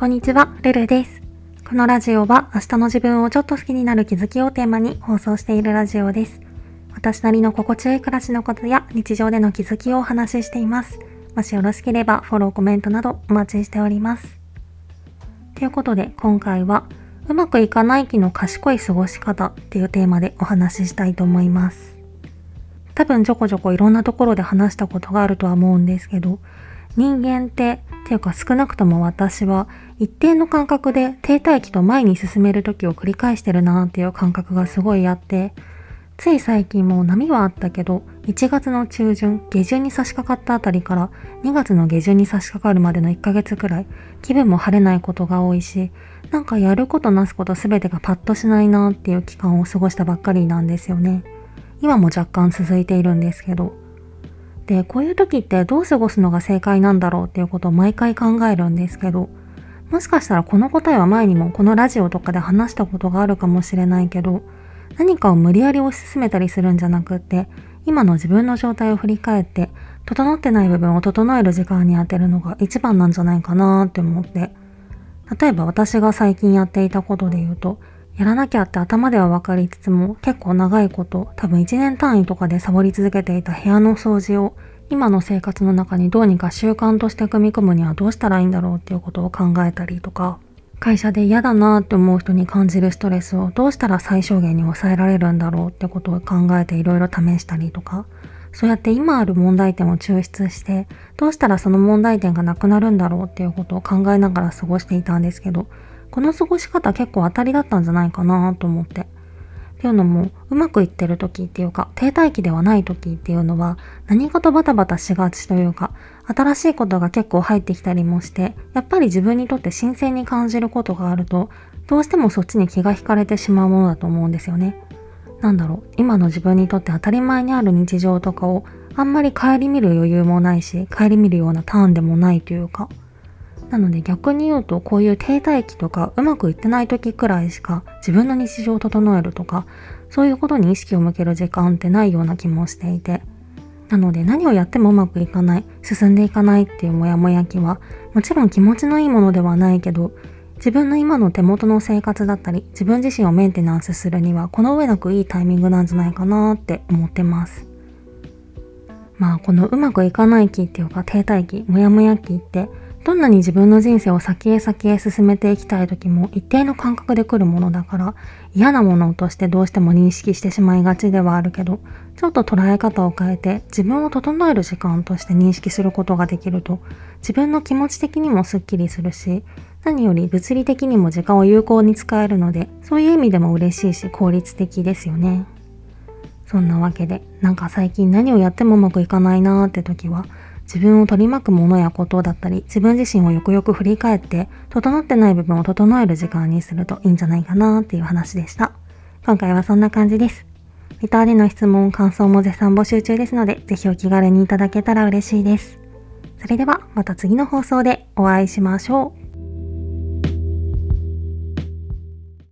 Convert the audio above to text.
こんにちは、ルルです。このラジオは明日の自分をちょっと好きになる気づきをテーマに放送しているラジオです。私なりの心地よい暮らしのことや日常での気づきをお話ししています。もしよろしければフォロー、コメントなどお待ちしております。ということで今回はうまくいかない日の賢い過ごし方っていうテーマでお話ししたいと思います。多分ちょこちょこいろんなところで話したことがあるとは思うんですけど、人間ってていうか少なくとも私は一定の感覚で停滞期と前に進める時を繰り返してるなっていう感覚がすごいあって、つい最近も波はあったけど、1月の中旬、下旬に差し掛かったあたりから2月の下旬に差し掛かるまでの1ヶ月くらい、気分も晴れないことが多いし、なんかやることなすこと全てがパッとしないなっていう期間を過ごしたばっかりなんですよね。今も若干続いているんですけど。で、こういう時ってどう過ごすのが正解なんだろうっていうことを毎回考えるんですけど、もしかしたらこの答えは前にもこのラジオとかで話したことがあるかもしれないけど、何かを無理やり推し進めたりするんじゃなくって、今の自分の状態を振り返って、整ってない部分を整える時間に当てるのが一番なんじゃないかなって思って、例えば私が最近やっていたことで言うと、やらなきゃって頭では分かりつつも結構長いこと多分1年単位とかでサボり続けていた部屋の掃除を今の生活の中にどうにか習慣として組み込むにはどうしたらいいんだろうっていうことを考えたりとか会社で嫌だなって思う人に感じるストレスをどうしたら最小限に抑えられるんだろうってことを考えていろいろ試したりとかそうやって今ある問題点を抽出してどうしたらその問題点がなくなるんだろうっていうことを考えながら過ごしていたんですけどこの過ごし方結構当たりだったんじゃないかなと思って。っていうのも、うまくいってる時っていうか、停滞期ではない時っていうのは、何かとバタバタしがちというか、新しいことが結構入ってきたりもして、やっぱり自分にとって新鮮に感じることがあると、どうしてもそっちに気が惹かれてしまうものだと思うんですよね。なんだろう、今の自分にとって当たり前にある日常とかを、あんまり顧みる余裕もないし、顧みるようなターンでもないというか、なので逆に言うとこういう停滞期とかうまくいってない時くらいしか自分の日常を整えるとかそういうことに意識を向ける時間ってないような気もしていて。なので何をやってもうまくいかない進んでいかないっていうモヤモヤ期はもちろん気持ちのいいものではないけど自分の今の手元の生活だったり自分自身をメンテナンスするにはこの上なくいいタイミングなんじゃないかなって思ってます。まあこのうまくいかない期っていうか停滞期モヤモヤ期ってどんなに自分の人生を先へ先へ進めていきたい時も一定の感覚で来るものだから嫌なものとしてどうしても認識してしまいがちではあるけどちょっと捉え方を変えて自分を整える時間として認識することができると自分の気持ち的にもスッキリするし何より物理的にも時間を有効に使えるのでそういう意味でも嬉しいし効率的ですよね。そんなわけでなんか最近何をやってもうまくいかないなーって時は自分を取り巻くものやことだったり、自分自身をよくよく振り返って、整ってない部分を整える時間にするといいんじゃないかなっていう話でした。今回はそんな感じです。リターでの質問、感想も絶賛募集中ですので、ぜひお気軽にいただけたら嬉しいです。それではまた次の放送でお会いしましょう。